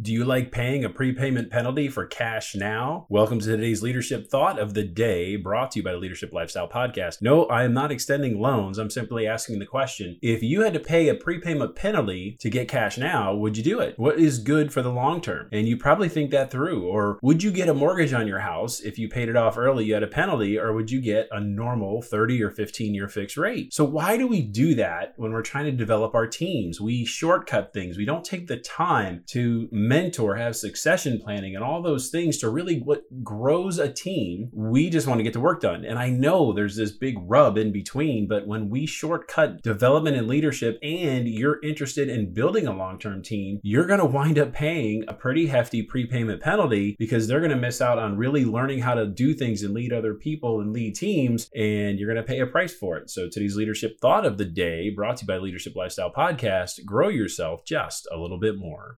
Do you like paying a prepayment penalty for cash now? Welcome to today's leadership thought of the day brought to you by the Leadership Lifestyle Podcast. No, I am not extending loans. I'm simply asking the question if you had to pay a prepayment penalty to get cash now, would you do it? What is good for the long term? And you probably think that through. Or would you get a mortgage on your house if you paid it off early, you had a penalty, or would you get a normal 30 or 15 year fixed rate? So, why do we do that when we're trying to develop our teams? We shortcut things, we don't take the time to mentor, have succession planning, and all those things to really what grows a team. We just want to get the work done. And I know there's this big rub in between, but when we shortcut development and leadership and you're interested in building a long term team, you're going to wind up paying a pretty hefty prepayment penalty because they're going to miss out on really learning how to do things and lead other people and lead teams, and you're going to pay a price for it. So today's leadership thought of the day brought to you by Leadership Lifestyle Podcast grow yourself just a little bit more.